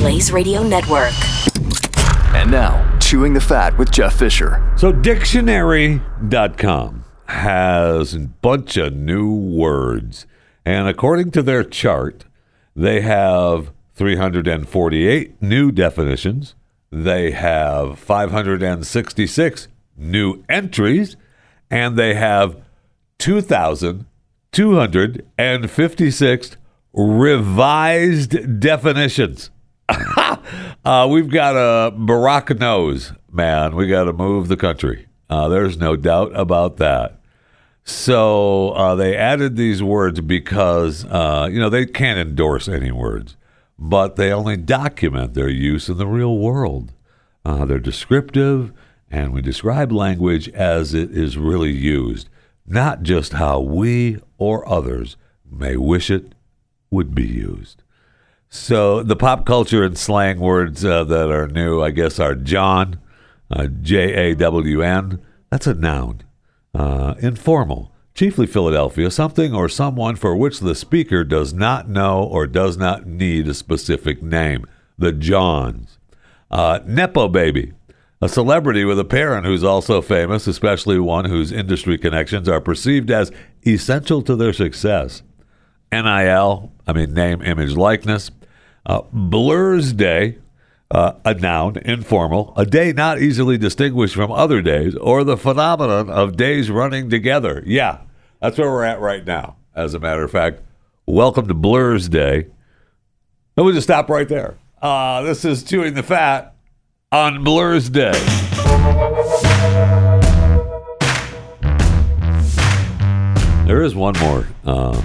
Blaze Radio Network. And now, Chewing the Fat with Jeff Fisher. So, dictionary.com has a bunch of new words. And according to their chart, they have 348 new definitions. They have 566 new entries. And they have 2,256 revised definitions. uh, we've got a Barack nose, man. We got to move the country. Uh, there's no doubt about that. So uh, they added these words because, uh, you know, they can't endorse any words, but they only document their use in the real world. Uh, they're descriptive, and we describe language as it is really used, not just how we or others may wish it would be used. So the pop culture and slang words uh, that are new, I guess, are Jawn, uh, J A W N. That's a noun. Uh, informal, chiefly Philadelphia, something or someone for which the speaker does not know or does not need a specific name. The Jawns. Uh, Nepo baby, a celebrity with a parent who's also famous, especially one whose industry connections are perceived as essential to their success. NIL, I mean, name, image, likeness. Uh, Blursday, uh, a noun, informal, a day not easily distinguished from other days, or the phenomenon of days running together. Yeah, that's where we're at right now, as a matter of fact. Welcome to Blursday. And we'll just stop right there. Uh, this is Chewing the Fat on Blursday. There is one more uh,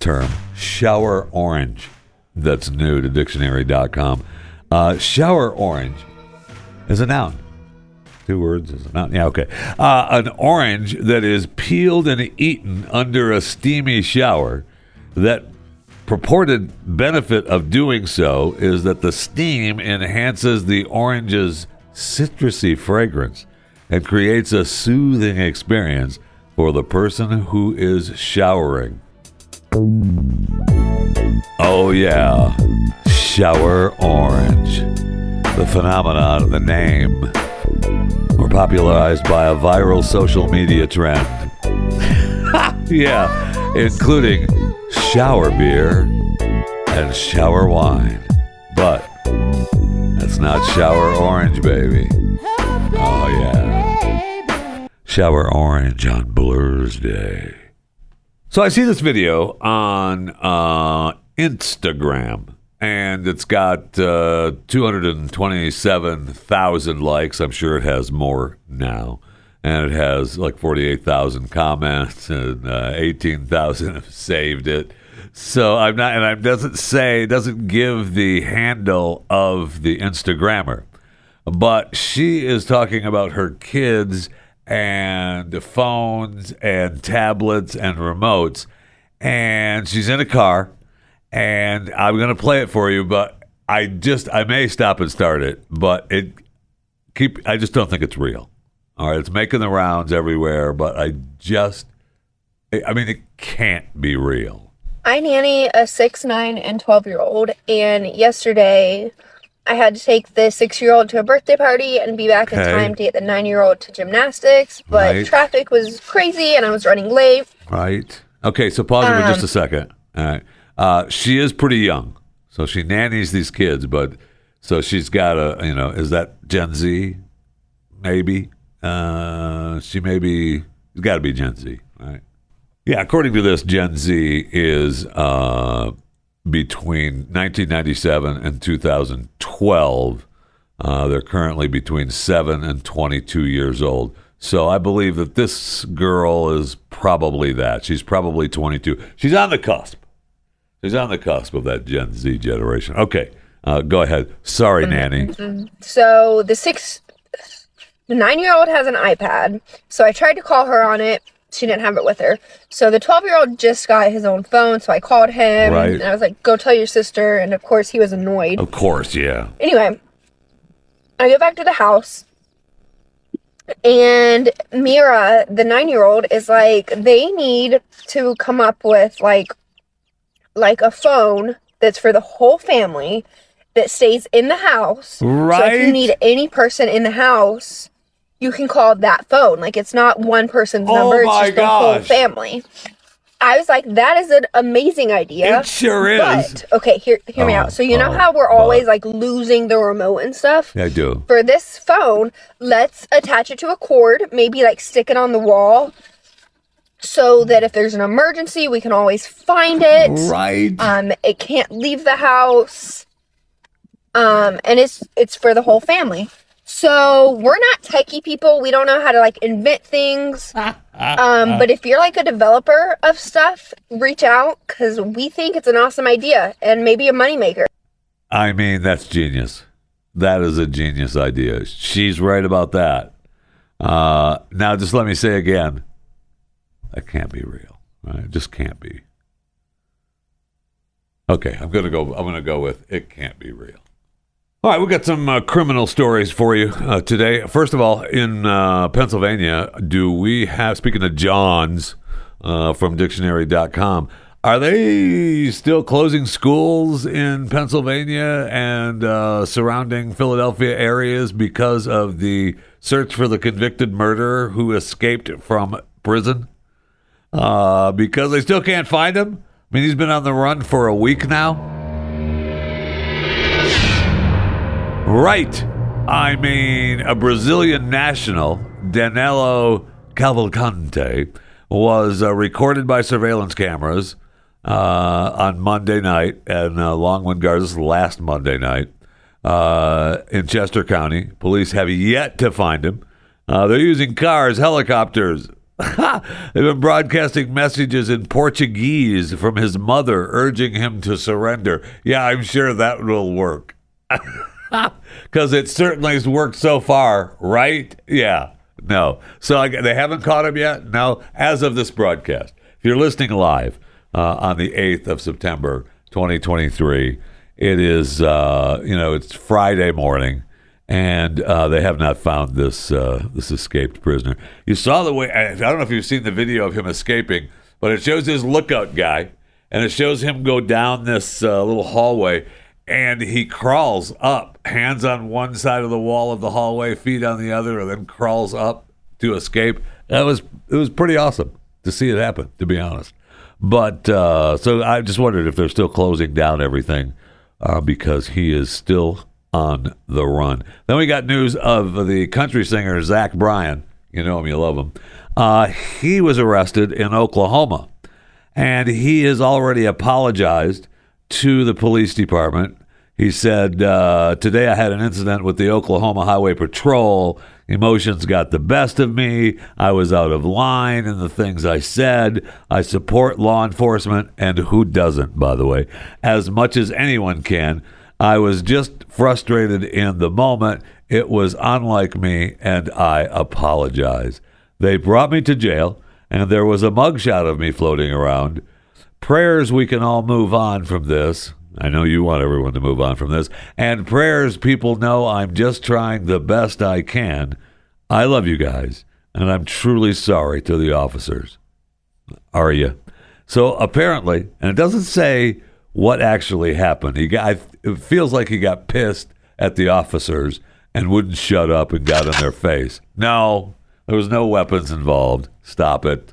term shower orange that's new to dictionary.com. Uh, shower orange is a noun. Two words is a noun. Yeah, okay. Uh, an orange that is peeled and eaten under a steamy shower. That purported benefit of doing so is that the steam enhances the orange's citrusy fragrance and creates a soothing experience for the person who is showering. Oh, yeah. Shower orange. The phenomenon of the name were popularized by a viral social media trend. yeah, including shower beer and shower wine. But that's not shower orange, baby. Oh, yeah. Shower orange on Blursday. So I see this video on uh, Instagram, and it's got uh, 227,000 likes. I'm sure it has more now. And it has like 48,000 comments, and uh, 18,000 have saved it. So I'm not, and it doesn't say, doesn't give the handle of the Instagrammer. But she is talking about her kids and phones and tablets and remotes. And she's in a car, and I'm going to play it for you, but I just, I may stop and start it, but it keep, I just don't think it's real. All right. It's making the rounds everywhere, but I just, I mean, it can't be real. I nanny a six, nine, and 12 year old, and yesterday I had to take the six year old to a birthday party and be back in time to get the nine year old to gymnastics, but Right. traffic was crazy and I was running late. Right. Okay, so pause it for just Um, a second. All right. Uh, she is pretty young, so she nannies these kids, but so she's got a you know is that Gen Z? Maybe. Uh, she maybe it's got to be Gen Z, right? Yeah, according to this, Gen Z is uh, between 1997 and 2012. Uh, they're currently between 7 and 22 years old. So I believe that this girl is probably that. She's probably 22. She's on the cusp. She's on the cusp of that Gen Z generation. Okay, uh, go ahead. Sorry, Nanny. So the six, the nine year old has an iPad. So I tried to call her on it. She didn't have it with her. So the 12 year old just got his own phone. So I called him Right. and I was like, go tell your sister. And of course, he was annoyed. Of course, yeah. Anyway, I go back to the house. And Mira, the nine year old, is like, they need to come up with like like a phone that's for the whole family that stays in the house. Right. So if you need any person in the house, you can call that phone. Like it's not one person's Oh number, it's just the whole family. I was like, that is an amazing idea. It sure is. But okay, hear hear me Oh, out. So you know oh, how we're always like losing the remote and stuff? I do. For this phone, let's attach it to a cord, maybe like stick it on the wall so that if there's an emergency, we can always find it. Right. Um, it can't leave the house. Um, and it's it's for the whole family. So we're not techie people. We don't know how to like invent things. Um, but if you're like a developer of stuff, reach out because we think it's an awesome idea and maybe a moneymaker. I mean, that's genius. That is a genius idea. She's right about that. Uh, now, just let me say again, that can't be real. Right? It just can't be. Okay, I'm gonna go. I'm gonna go with it can't be real. All right, we got some uh, criminal stories for you uh, today. First of all, in uh, Pennsylvania, do we have? Speaking of Jawns uh, from Dictionary.com, are they still closing schools in Pennsylvania and uh, surrounding Philadelphia areas because of the search for the convicted murderer who escaped from prison? Uh, because they still can't find him. I mean, he's been on the run for a week now. Right. I mean, a Brazilian national, Danilo Cavalcante, was uh, recorded by surveillance cameras uh, on Monday night and uh, Longwood Gardens last Monday night uh, in Chester County. Police have yet to find him. Uh, they're using cars, helicopters. They've been broadcasting messages in Portuguese from his mother urging him to surrender. Yeah, I'm sure that will work. Because it certainly has worked so far, right? Yeah. No. So I, they haven't caught him yet? No. As of this broadcast, if you're listening live uh, on the 8th of September, 2023, it is, uh, you know, it's Friday morning. And uh, they have not found this uh, this escaped prisoner. You saw the way. I don't know if you've seen the video of him escaping, but it shows his lookout guy, and it shows him go down this uh, little hallway, and he crawls up, hands on one side of the wall of the hallway, feet on the other, and then crawls up to escape. That was it was pretty awesome to see it happen, to be honest. But uh, so I just wondered if they're still closing down everything uh, because he is still on the run. Then we got news of the country singer Zach Bryan. You know him, you love him. Uh, he was arrested in Oklahoma, and he has already apologized to the police department. He said, uh, Today I had an incident with the Oklahoma Highway Patrol. Emotions got the best of me. I was out of line in the things I said. I support law enforcement, and who doesn't, by the way, as much as anyone can. I was just frustrated in the moment. It was unlike me, and I apologize. They brought me to jail, and there was a mugshot of me floating around. Prayers we can all move on from this. I know you want everyone to move on from this. And prayers people know I'm just trying the best I can. I love you guys, and I'm truly sorry to the officers. Are you? So apparently, and it doesn't say what actually happened. He got. It feels like he got pissed at the officers and wouldn't shut up and got in their face. No, there was no weapons involved. Stop it.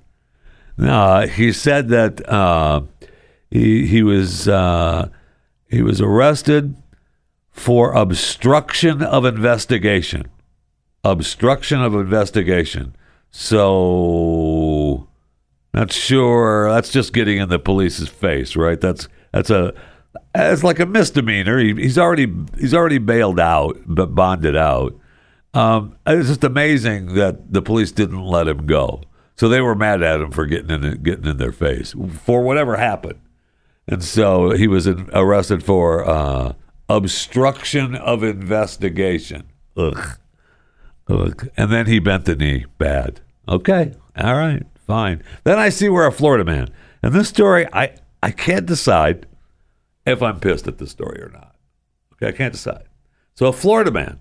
No, he said that uh, he he was uh, he was arrested for obstruction of investigation. Obstruction of investigation. So not sure. That's just getting in the police's face, right? That's that's a it's like a misdemeanor. He, he's already he's already bailed out, but bonded out. Um, it's just amazing that the police didn't let him go. So they were mad at him for getting in getting in their face for whatever happened, and so he was in, arrested for uh, obstruction of investigation. Ugh. Ugh. And then he bent the knee. Bad. Okay. All right. Fine. Then I see we're a Florida man. And this story, I, I can't decide if I'm pissed at this story or not. Okay. I can't decide. So a Florida man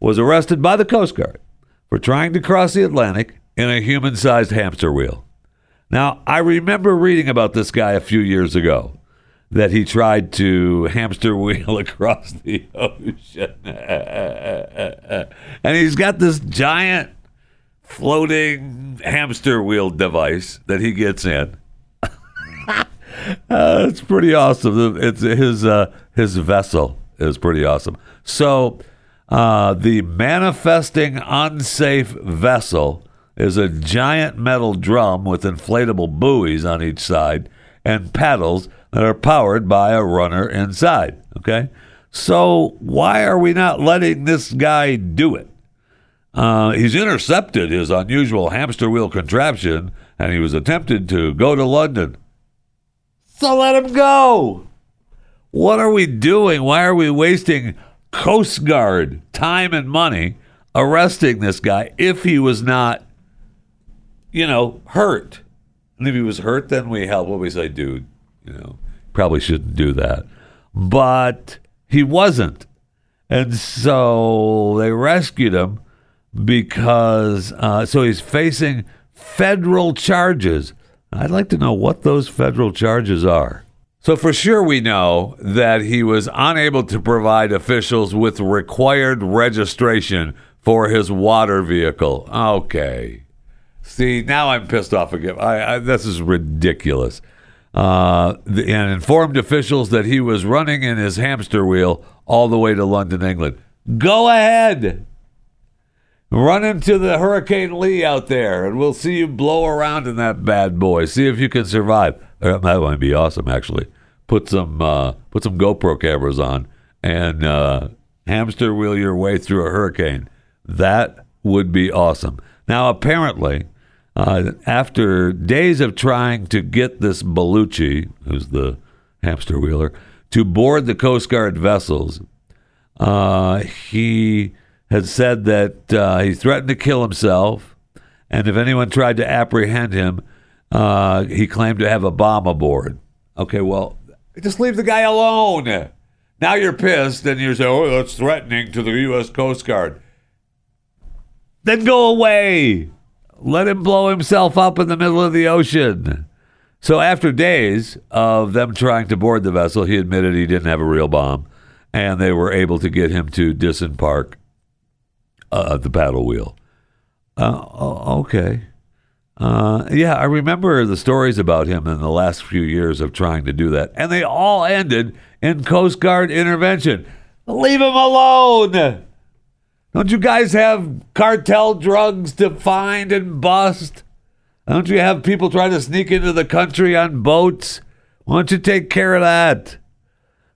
was arrested by the Coast Guard for trying to cross the Atlantic in a human sized hamster wheel. Now, I remember reading about this guy a few years ago. that he tried to hamster wheel across the ocean. and he's got this giant floating hamster wheel device that he gets in. Uh, it's pretty awesome. It's his uh, his vessel is pretty awesome. So uh, the manifesting unsafe vessel is a giant metal drum with inflatable buoys on each side and paddles that are powered by a runner inside. Okay, so why are we not letting this guy do it? Uh, he's intercepted his unusual hamster wheel contraption and he was attempted to go to London. So let him go. What are we doing? Why are we wasting Coast Guard time and money arresting this guy if he was not, you know, hurt? And if he was hurt, then we help. What we say, dude, you know, probably shouldn't do that. But he wasn't. And so they rescued him because uh, so he's facing federal charges. I'd like to know what those federal charges are. So for sure we know that he was unable to provide officials with required registration for his water vehicle. Okay. See, now I'm pissed off again. I, I, this is ridiculous. Uh, the, and informed officials that he was running in his hamster wheel all the way to London, England. Go ahead. Run into the Hurricane Lee out there, and we'll see you blow around in that bad boy. See if you can survive. That might be awesome, actually. Put some uh, put some GoPro cameras on and uh, hamster wheel your way through a hurricane. That would be awesome. Now, apparently, uh, after days of trying to get this Baluchi, who's the hamster wheeler, to board the Coast Guard vessels, uh, he had said that uh, he threatened to kill himself, and if anyone tried to apprehend him, uh, he claimed to have a bomb aboard. Okay, well, just leave the guy alone. Now you're pissed, and you say, "Oh, that's threatening to the U.S. Coast Guard." Then go away. Let him blow himself up in the middle of the ocean. So after days of them trying to board the vessel, he admitted he didn't have a real bomb, and they were able to get him to disembark uh, the paddle wheel. Uh, okay. Uh, yeah, I remember the stories about him in the last few years of trying to do that, and they all ended in Coast Guard intervention. Leave him alone. Don't you guys have cartel drugs to find and bust? Don't you have people trying to sneak into the country on boats? Why don't you take care of that?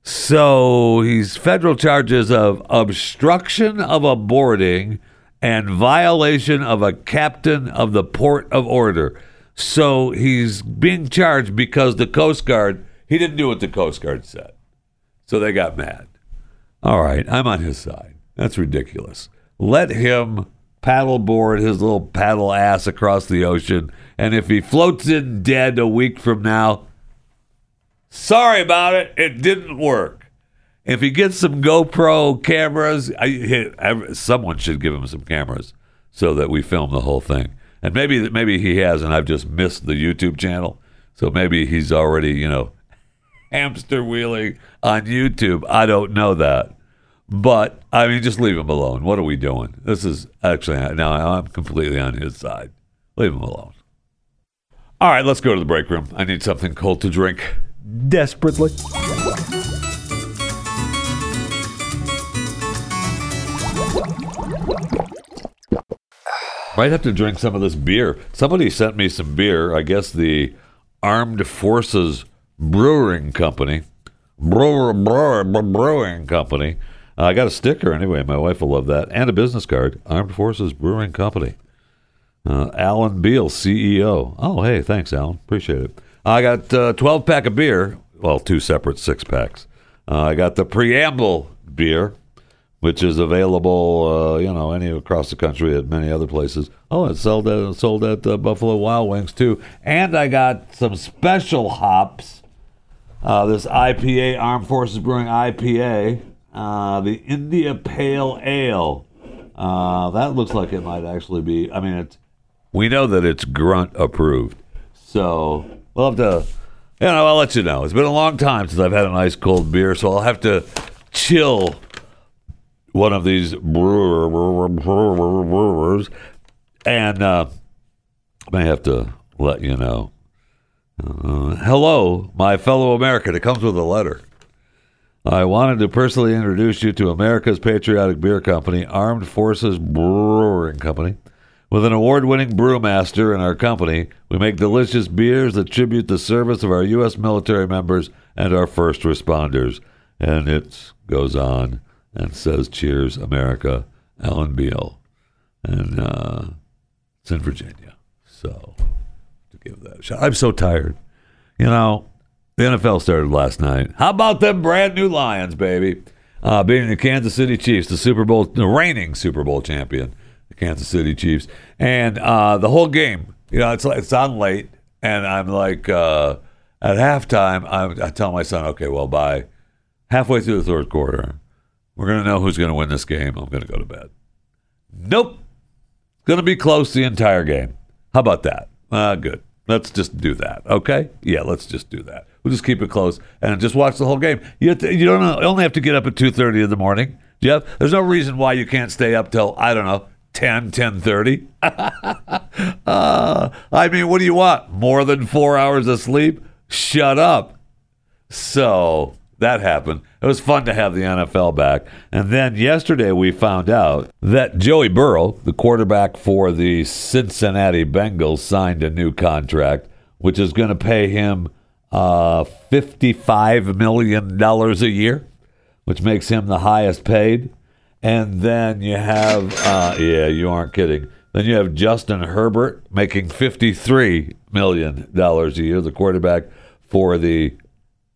So he's federal charges of obstruction of a boarding and violation of a captain of the port of order. So he's being charged because the Coast Guard, he didn't do what the Coast Guard said. So they got mad. All right, I'm on his side. That's ridiculous. Let him paddleboard his little paddle ass across the ocean. And if he floats in dead a week from now, sorry about it. It didn't work. If he gets some GoPro cameras, I, someone should give him some cameras so that we film the whole thing. And maybe maybe he has, and I've just missed the YouTube channel. So maybe he's already, you know, hamster wheeling on YouTube. I don't know that. But I mean, just leave him alone. What are we doing? This is actually now I'm completely on his side. Leave him alone. All right, let's go to the break room. I need something cold to drink desperately. Might have to drink some of this beer. Somebody sent me some beer. I guess the Armed Forces Brewing Company, brewer, brewer, brewing company. Uh, I got a sticker anyway. My wife will love that, and a business card. Armed Forces Brewing Company. Uh, Alan Beal, CEO. Oh, hey, thanks, Alan. Appreciate it. I got a uh, 12 pack of beer. Well, two separate six packs. Uh, I got the Preamble beer which is available, uh, you know, any across the country at many other places. Oh, it's sold at sold at uh, Buffalo Wild Wings too. And I got some special hops. Uh, this IPA, Armed Forces Brewing IPA, uh, the India Pale Ale. That looks like it might actually be. I mean, it's we know that it's grunt approved, so we'll have to you know, I'll let you know. It's been a long time since I've had an ice cold beer, so I'll have to chill one of these brewer- brewers, and uh, may have to let you know. Uh, hello, my fellow American. It comes with a letter. I wanted to personally introduce you to America's patriotic beer company, Armed Forces Brewing Company. With an award winning brewmaster in our company, we make delicious beers that tribute the service of our U.S. military members and our first responders. And it goes on and says, Cheers, America, Alan Beal. And uh, it's in Virginia. So, to give that a shot. I'm so tired. You know, the NFL started last night. How about them brand new Lions, baby? Uh, beating the Kansas City Chiefs, the Super Bowl, the reigning Super Bowl champion, Kansas City Chiefs, and uh, the whole game. You know, it's it's on late, and I'm like uh, at halftime. I'm, I tell my son, okay, well, by halfway through the third quarter, we're gonna know who's gonna win this game. I'm gonna go to bed. Nope, It's gonna be close the entire game. How about that? Uh, good. Let's just do that. Okay? Yeah, let's just do that. We'll just keep it close and just watch the whole game. You to, you don't only have to get up at two thirty in the morning. Jeff, there's no reason why you can't stay up till I don't know 10, 10.30. uh, I mean, what do you want? More than four hours of sleep? Shut up. So that happened. It was fun to have the NFL back. And then yesterday we found out that Joey Burrow, the quarterback for the Cincinnati Bengals, signed a new contract, which is going to pay him uh, $55 million a year, which makes him the highest paid. And then you have, uh, yeah, you aren't kidding. Then you have Justin Herbert making $53 million a year, the quarterback for the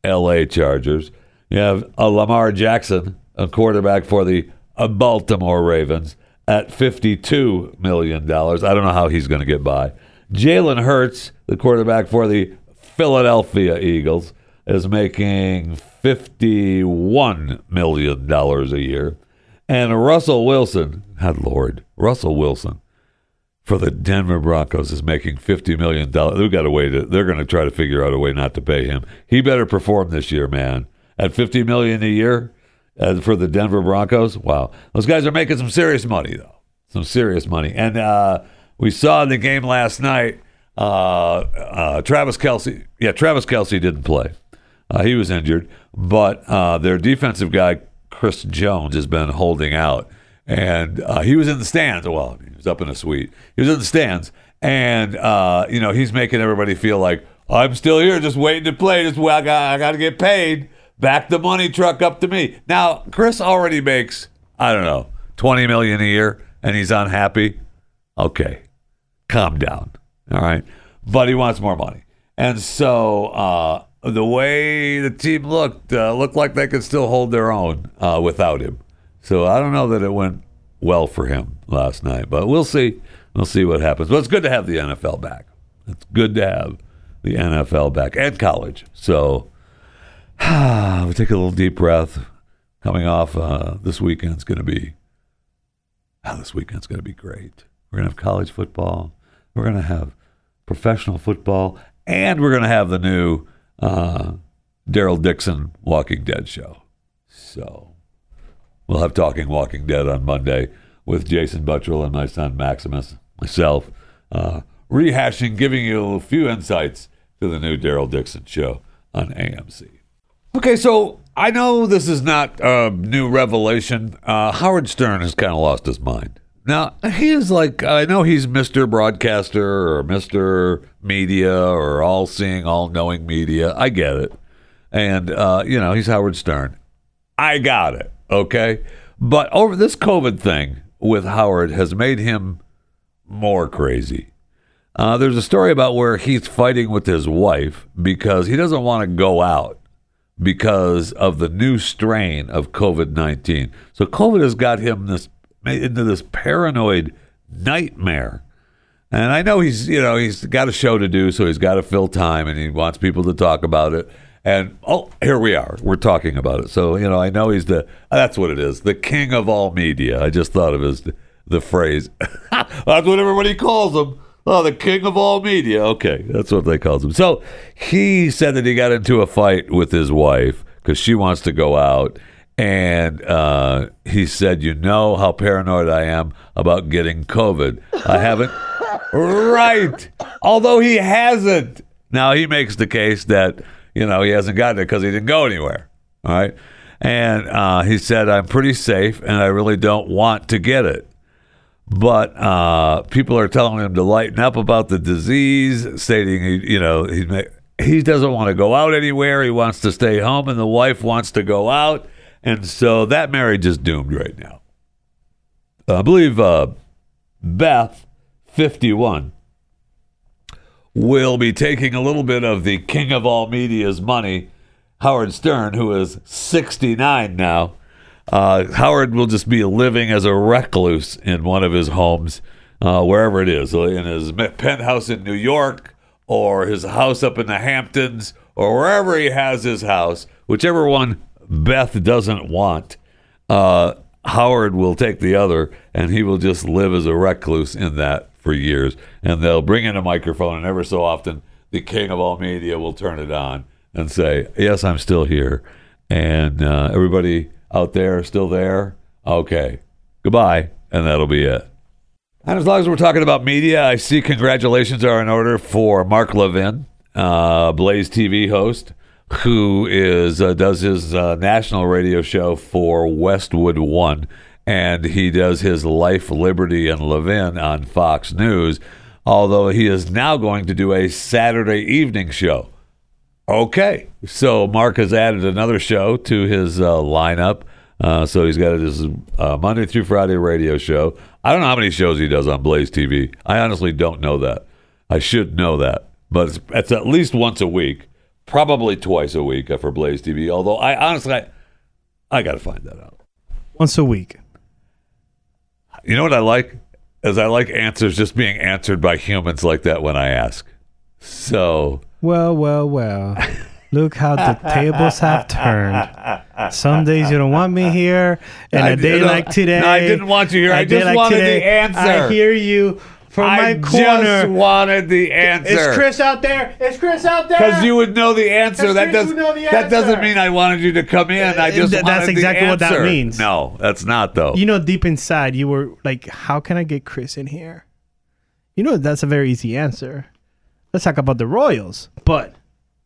LA Chargers. You have a Lamar Jackson, a quarterback for the uh, Baltimore Ravens, at $52 million. I don't know how he's going to get by. Jalen Hurts, the quarterback for the Philadelphia Eagles, is making $51 million a year. And Russell Wilson, God Lord, Russell Wilson for the Denver Broncos is making fifty million dollars. They've got a way to. They're going to try to figure out a way not to pay him. He better perform this year, man. At fifty million a year uh, for the Denver Broncos, wow, those guys are making some serious money though. Some serious money. And uh, we saw in the game last night. Uh, uh Travis Kelce. yeah, Travis Kelce didn't play. Uh, he was injured, but their defensive guy Chris Jones has been holding out, and he was in the stands. Well, he was up in a suite. He was in the stands, and uh, you know he's making everybody feel like I'm still here, just waiting to play. Just I got I got to get paid. Back the money truck up to me. Now Chris already makes I don't know twenty million a year, and he's unhappy. Okay, calm down. All right, but he wants more money, and so uh, the way the team looked uh, looked like they could still hold their own uh, without him. So I don't know that it went well for him last night, but we'll see. We'll see what happens. But it's good to have the NFL back. It's good to have the NFL back and college. So we take a little deep breath. Coming off uh, this weekend's going to be. Oh, this weekend's going to be great. We're going to have college football. We're going to have professional football, and we're going to have the new uh, Daryl Dixon Walking Dead show. So we'll have Talking Walking Dead on Monday with Jason Buttrill and my son Maximus, myself, uh, rehashing, giving you a few insights to the new Daryl Dixon show on AMC. Okay, so I know this is not a new revelation. Uh, Howard Stern has kind of lost his mind. Now, he is like, I know he's Mr. Broadcaster or Mr. Media or all seeing, all knowing media. I get it. And, uh, you know, he's Howard Stern. I got it. Okay. But over this COVID thing with Howard has made him more crazy. Uh, there's a story about where he's fighting with his wife because he doesn't want to go out because of the new strain of COVID 19. So COVID has got him this into this paranoid nightmare. And I know he's, you know, he's got a show to do, so he's got to fill time and he wants people to talk about it. And oh, here we are. We're talking about it. So, you know, I know he's the that's what it is, the king of all media. I just thought of his the phrase. that's what everybody calls him. Oh, the king of all media. Okay, that's what they called him. So he said that he got into a fight with his wife because she wants to go out. And uh, he said, You know how paranoid I am about getting COVID. I haven't. right. Although he hasn't. Now he makes the case that, you know, he hasn't gotten it because he didn't go anywhere. All right. And uh, he said, I'm pretty safe and I really don't want to get it but uh, people are telling him to lighten up about the disease, stating he, you know, he he doesn't want to go out anywhere. He wants to stay home, and the wife wants to go out, and so that marriage is doomed right now. I believe uh, Beth, fifty-one, will be taking a little bit of the king of all media's money, Howard Stern, who is sixty-nine now uh, Howard will just be living as a recluse in one of his homes, uh, wherever it is, in his penthouse in New York or his house up in the Hamptons or wherever he has his house, whichever one Beth doesn't want. Uh, Howard will take the other, and he will just live as a recluse in that for years. And they'll bring in a microphone, and ever so often, the king of all media will turn it on and say, "Yes, I'm still here," and uh, everybody out there still there? Okay. Goodbye. And that'll be it. And as long as we're talking about media, I see congratulations are in order for Mark Levin, uh, Blaze TV host, who is uh, does his uh, national radio show for Westwood One, and he does his Life, Liberty, and Levin on Fox News. Although he is now going to do a Saturday evening show. Okay, so Mark has added another show to his uh, lineup. Uh, so he's got his uh, Monday through Friday radio show. I don't know how many shows he does on Blaze TV. I honestly don't know that. I should know that, but it's, it's at least once a week, probably twice a week for Blaze TV. Although I honestly, I, I got to find that out. Once a week. You know what I like? Is I like answers just being answered by humans like that when I ask. So well, well, well. Look how the tables have turned. Some days you don't want me here, and I a day like today. No, I didn't want you here. I just wanted the answer. I hear you from I my just corner. wanted the answer. Is Chris out there? Is Chris out there? Because you would know the answer. That does would know the that doesn't mean I wanted you to come in. I just th- wanted that's the exactly what that answer. means. No, that's not though. You know, deep inside, you were like, "How can I get Chris in here?" You know, that's a very easy answer. Let's talk about the Royals, but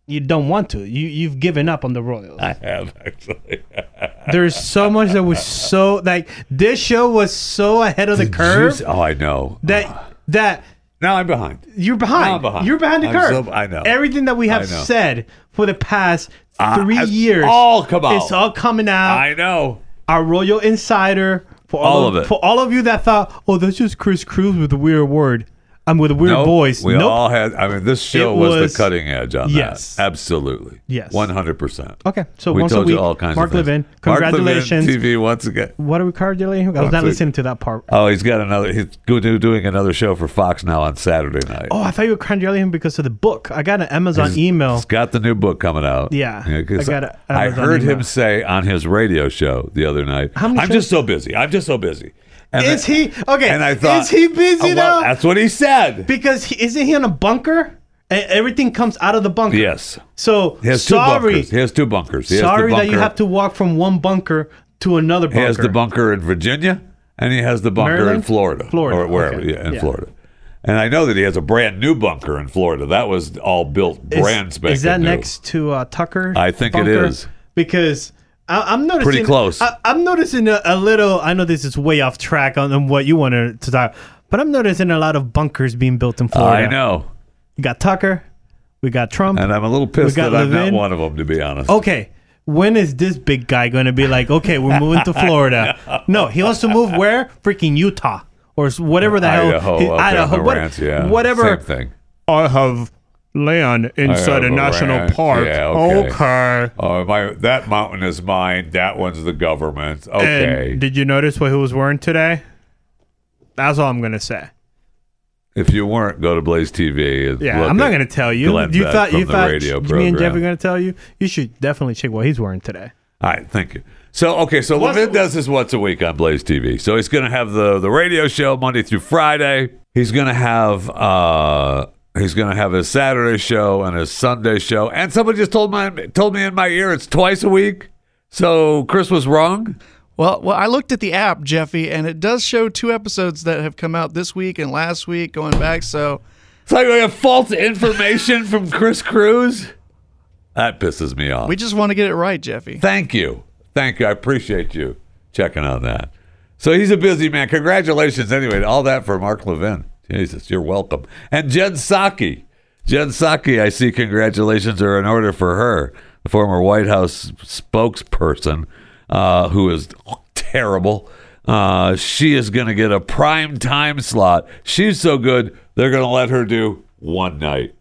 you don't want to. You you've given up on the Royals. I have actually. There's so much that was so like this show was so ahead of the curve Oh, I know. that ah. That now I'm behind. you're behind. I'm behind. You're behind the I'm curve. so- I know. Everything that we have I know. said for the past Uh, three it's years, all come out. It's all coming out. I know. Our Royal Insider for all, All of, of it. For all of you that thought, oh, that's just Chris Cruz with a weird word. I'm with a weird Nope. voice. We nope. all had. I mean, this show was, was- the cutting edge on Yes. that. Absolutely. Yes. One hundred percent. okay, so We once told you all kinds Mark of things. Levin, Mark Levin, congratulations. TV once again. what are we congratulating? I was Once not listening to that part. Oh, he's got another. He's doing another show for Fox now on Saturday night. Oh, I thought you were congratulating him because of the book. I got an Amazon He's- email. He's got the new book coming out. Yeah, I got I heard email. him say on his radio show the other night. I'm shows- just so busy. I'm just so busy. And Is he okay? And I thought, is he busy Oh, well, though? That's what he said. Because he, isn't he in a bunker? Everything comes out of the bunker. Yes. So He has two sorry, bunkers. He has two bunkers. He has sorry that you have to walk from one bunker to another bunker. He has the bunker in Virginia, and he has the bunker in Florida, Florida, or wherever, okay. yeah, in Yeah. Florida. And I know that he has a brand new bunker in Florida. That was all built Is- brand spanking Is that new. next to uh, Tucker? I think it bunker? is. because I, I'm noticing Pretty close. I, I'm noticing a, a little. I know this is way off track on, on what you wanted to talk, but I'm noticing a lot of bunkers being built in Florida. I know, You got Tucker, we got Trump. and I'm a little pissed that I'm not one of them, to be honest. okay, when is this big guy going to be like, okay, we're moving to Florida? no, he wants to move where? Freaking Utah or whatever the hell. Idaho, he- up there Idaho, the what- ranch, yeah, whatever. same thing. I have land inside a national ranch. park. Yeah, okay. okay. Oh, my that mountain is mine. That one's the government. Okay, And did you notice what he was wearing today? That's all I'm gonna say. if you weren't, go to Blaze TV. And Yeah, I'm not gonna tell you. Glenn you Beck thought you thought radio me and Jeff program. are gonna tell you. You should definitely check what he's wearing today. All right, thank you. So okay, so Levin does this once a week on Blaze TV. So he's going to have the the radio show Monday through Friday. he's going to have uh, he's going to have his Saturday show and his Sunday show. And somebody just told my told me in my ear it's twice a week. So Chris was wrong. Well, well, I looked at the app, Jeffy, and it does show two episodes that have come out this week and last week, going back. So It's like we have false information from Chris Cruz. That pisses me off. we just want to get it right, Jeffy. Thank you. Thank you. I appreciate you checking on that. So he's a busy man. Congratulations, anyway. All that for Mark Levin. Jesus, you're welcome. And Jen Psaki. Jen Psaki, I see congratulations are in order for her, the former White House spokesperson, uh, who is terrible. Uh, she is going to get a prime time slot. She's so good, they're going to let her do one night.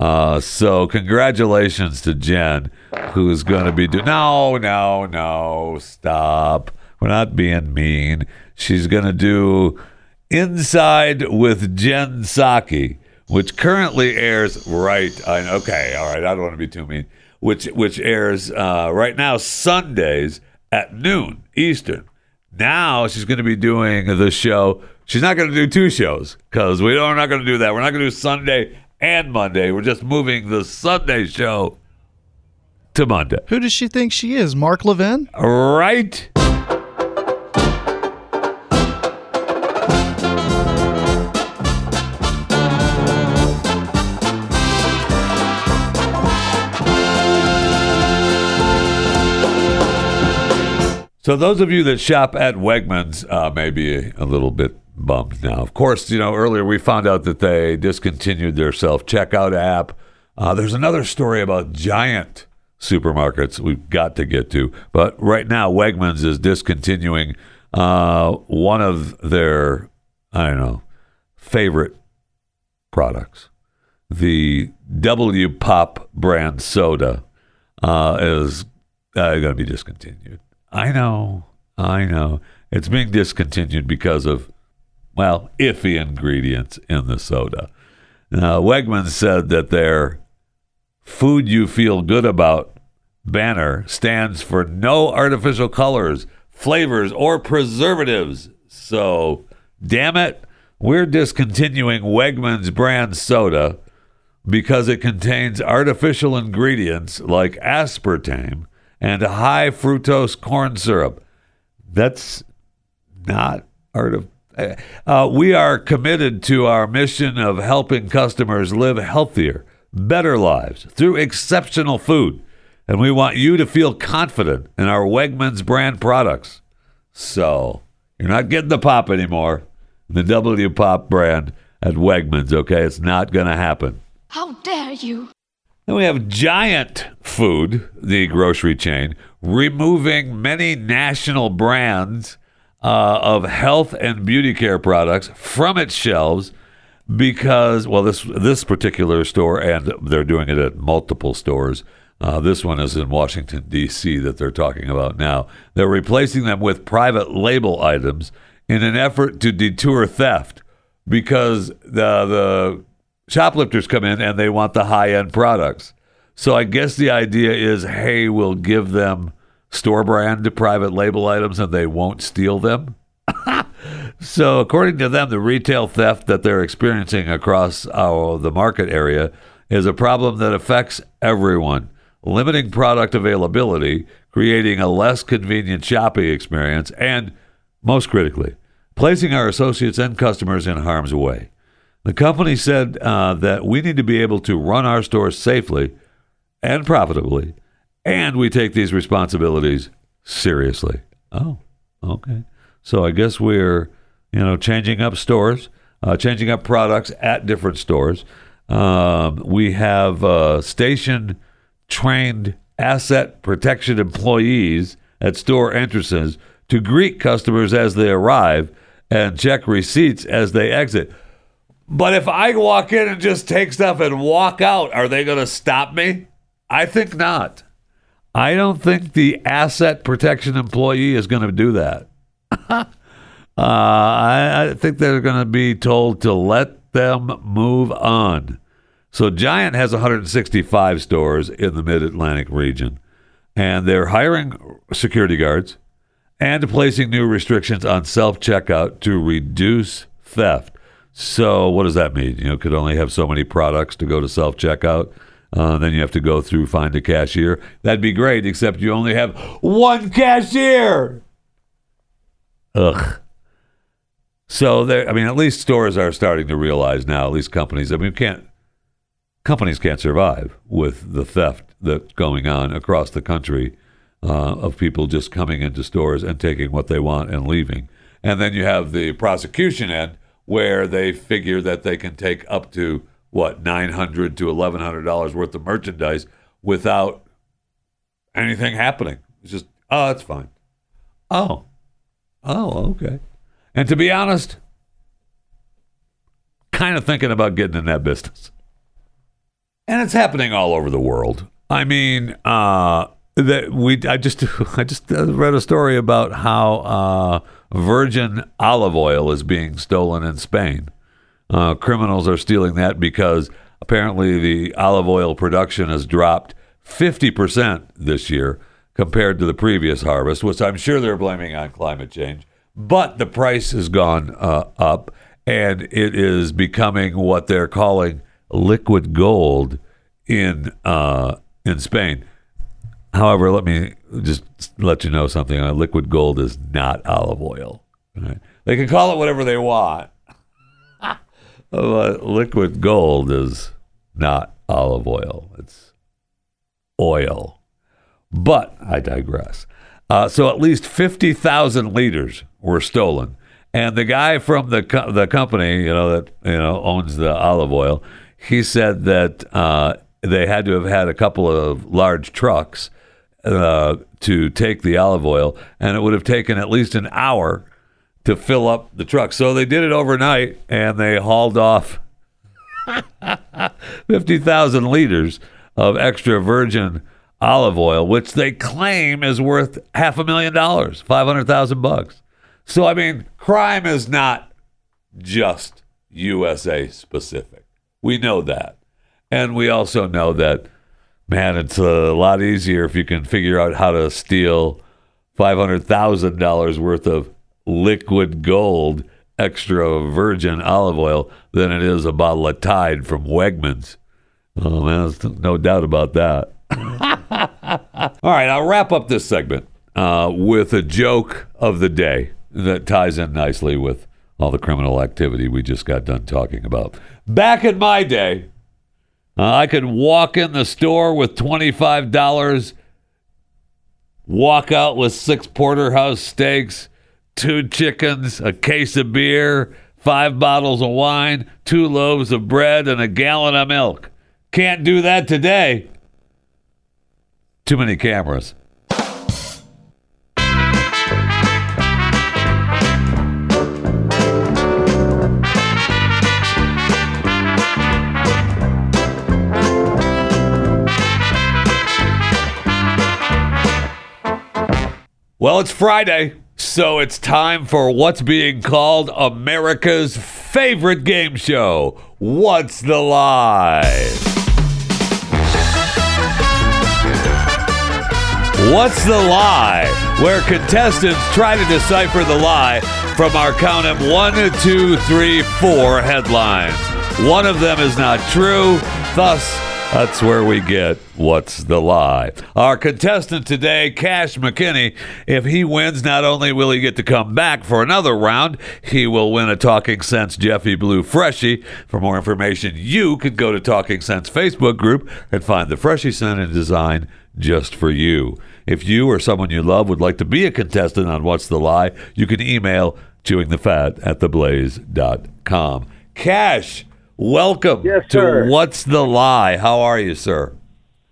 Uh, so congratulations to Jen, who's going to be doing. No, no, no, stop. We're not being mean. She's going to do Inside with Jen Psaki, which currently airs right. I, okay, all right. I don't want to be too mean. Which which airs uh, right now Sundays at noon Eastern. Now she's going to be doing the show. She's not going to do two shows because we don't, we're not going to do that. We're not going to do Sunday and Monday. We're just moving the Sunday show to Monday. Who does she think she is? Mark Levin? Right? So those of you that shop at Wegmans uh, may be a little bit bummed now. Of course, you know earlier we found out that they discontinued their self checkout app. Uh, there's another story about Giant supermarkets we've got to get to, but right now Wegmans is discontinuing uh, one of their I don't know favorite products, the W Pop brand soda uh, is uh, going to be discontinued. I know, I know. It's being discontinued because of, well, iffy ingredients in the soda. Now, Wegmans said that their food you feel good about banner stands for no artificial colors, flavors, or preservatives. So, damn it, we're discontinuing Wegmans brand soda because it contains artificial ingredients like aspartame and a high fructose corn syrup. That's not art of. Uh, we are committed to our mission of helping customers live healthier, better lives through exceptional food. And we want you to feel confident in our Wegmans brand products. So you're not getting the pop anymore. The W Pop brand at Wegmans, okay? It's not going to happen. How dare you! Then we have Giant Food, the grocery chain, removing many national brands uh, of health and beauty care products from its shelves because, well, this this particular store, and they're doing it at multiple stores. Uh, this one is in Washington D.C. that they're talking about now. They're replacing them with private label items in an effort to deter theft because the the shoplifters come in and they want the high end products. So I guess the idea is, hey, we'll give them store brand to private label items and they won't steal them. so according to them, the retail theft that they're experiencing across our, the market area is a problem that affects everyone, limiting product availability, creating a less convenient shopping experience, and most critically, placing our associates and customers in harm's way. The company said uh, that we need to be able to run our stores safely and profitably, and we take these responsibilities seriously. Oh, okay. So I guess we're, you know, changing up stores, uh, changing up products at different stores. Um, we have uh, station trained asset protection employees at store entrances to greet customers as they arrive and check receipts as they exit. But if I walk in and just take stuff and walk out, are they going to stop me? I think not. I don't think the asset protection employee is going to do that. uh, I, I think they're going to be told to let them move on. So Giant has 165 stores in the Mid Atlantic region, and they're hiring security guards and placing new restrictions on self checkout to reduce theft. So what does that mean? You know, could only have so many products to go to self checkout. Uh, then you have to go through find a cashier. That'd be great, except you only have one cashier. Ugh. So there, I mean, at least stores are starting to realize now. At least companies. I mean, can't companies can't survive with the theft that's going on across the country uh, of people just coming into stores and taking what they want and leaving. And then you have the prosecution end where they figure that they can take up to what nine hundred to eleven hundred dollars worth of merchandise without anything happening. It's just oh, that's fine. Oh, oh, okay. And to be honest, kind of thinking about getting in that business. And it's happening all over the world. I mean, uh, that we I just I just read a story about how uh, virgin olive oil is being stolen in Spain. Uh, criminals are stealing that because apparently the olive oil production has dropped 50% this year compared to the previous harvest, which I'm sure they're blaming on climate change. But the price has gone uh, up and it is becoming what they're calling liquid gold in uh, in Spain. However, let me just let you know something. Uh, liquid gold is not olive oil. Right? They can call it whatever they want. but liquid gold is not olive oil. It's oil. But I digress. Uh, so at least 50,000 liters were stolen. And the guy from the co- the company, you know, that you know owns the olive oil, he said that uh, they had to have had a couple of large trucks uh, to take the olive oil, and it would have taken at least an hour to fill up the truck. So they did it overnight, and they hauled off fifty thousand liters of extra virgin olive oil, which they claim is worth half a million dollars, five hundred thousand bucks. So I mean, crime is not just USA specific. We know that. And we also know that, man, it's a lot easier if you can figure out how to steal $500,000 worth of liquid gold extra virgin olive oil than it is a bottle of Tide from Wegmans. Oh, man, there's no doubt about that. All right, I'll wrap up this segment uh, with a joke of the day that ties in nicely with all the criminal activity we just got done talking about. Back in my day, uh, I could walk in the store with $25, walk out with six porterhouse steaks, two chickens, a case of beer, five bottles of wine, two loaves of bread, and a gallon of milk. Can't do that today. Too many cameras. Well, it's Friday, so it's time for what's being called America's favorite game show. What's the lie? What's the lie? Where contestants try to decipher the lie from our count of one, two, three, four headlines. One of them is not true, thus, that's where we get what's the lie. Our contestant today, Cash McKinney, if he wins, not only will he get to come back for another round, he will win a Talking Sense Jeffy Blue Freshie. For more information, you can go to Talking Sense Facebook group and find the Freshie scent and design just for you. If you or someone you love would like to be a contestant on What's the Lie, you can email chewingthefat at theblaze.com. Cash, welcome Yes, to sir. What's the Lie. How are you, sir?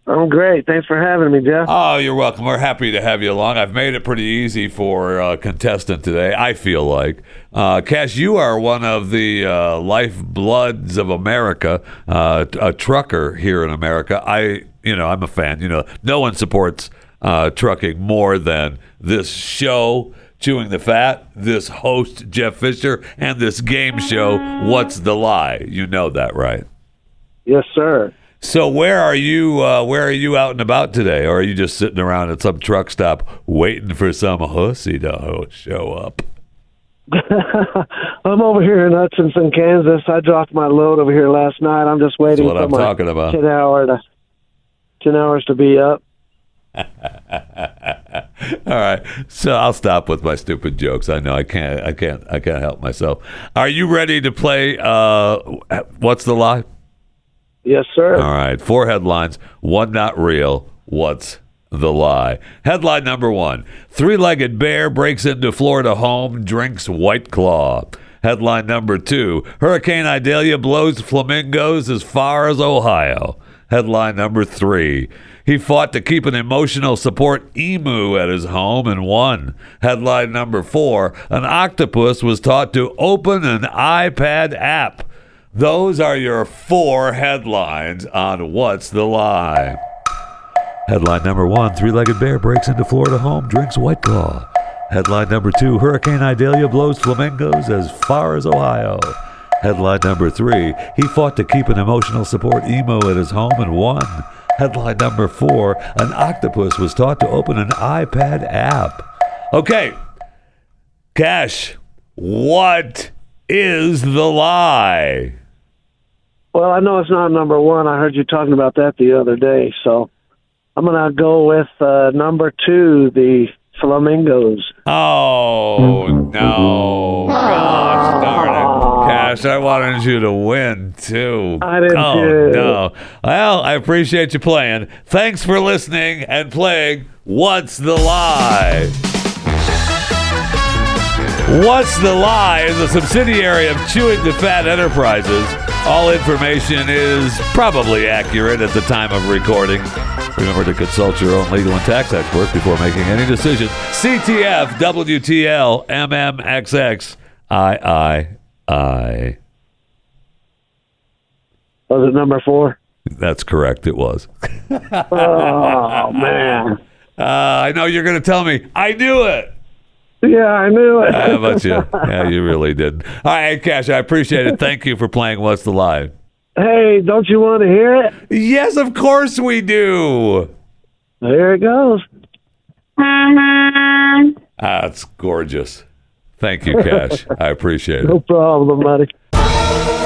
I'm great. Thanks for having me, Jeff. Oh, you're welcome. We're happy to have you along. I've made it pretty easy for uh, contestant today. I feel like, uh, Cash, you are one of the uh, lifebloods of America, uh, a trucker here in America. I, you know, I'm a fan. You know, no one supports uh, trucking more than this show. Chewing the Fat, this host, Jeff Fisher, and this game show, What's the Lie? You know that, right? Yes, sir. So where are you? Uh, where are you out and about today, or are you just sitting around at some truck stop waiting for some hussy to show up? I'm over here in Hutchinson, Kansas. I dropped my load over here last night. I'm just waiting what for I'm my talking about. ten hour to ten hours to be up. All right, so I'll stop with my stupid jokes. I know I can't, I can't, I can't help myself. Are you ready to play? Uh, what's the lie? Yes, sir. All right, four headlines, one not real. What's the lie? Headline number one Three legged bear breaks into Florida home, drinks White Claw. Headline number two Hurricane Idalia blows flamingos as far as Ohio. Headline number three He fought to keep an emotional support emu at his home and won. Headline number four An octopus was taught to open an iPad app. Those are your four headlines on What's the Lie. Headline number one Three legged bear breaks into Florida home, drinks White Claw. Headline number two Hurricane Idalia blows flamingos as far as Ohio. Headline number three He fought to keep an emotional support emu at his home and won. Headline number four An octopus was taught to open an iPad app. Okay, Cash, what is the lie? Well, I know it's not number one. I heard you talking about that the other day, so I'm gonna go with uh, number two, the flamingos. Oh no! Gosh darn it, Cash! I wanted you to win too. I didn't. Oh too. no! Well, I appreciate you playing. Thanks for listening and playing. What's the lie? What's the Lie is a subsidiary of Chewing the Fat Enterprises. All information is probably accurate at the time of recording. Remember to consult your own legal and tax expert before making any decision. CTF, WTL, MMXX, III. Was it number four? That's correct, it was. Oh man. Uh, I know you're going to tell me, I knew it. Yeah, I knew it. How about you? Yeah, you really did. All right, Cash, I appreciate it. Thank you for playing What's the Lie. Hey, don't you want to hear it? Yes, of course we do. There it goes. Mm-hmm. That's gorgeous. Thank you, Cash. I appreciate it. No problem, buddy.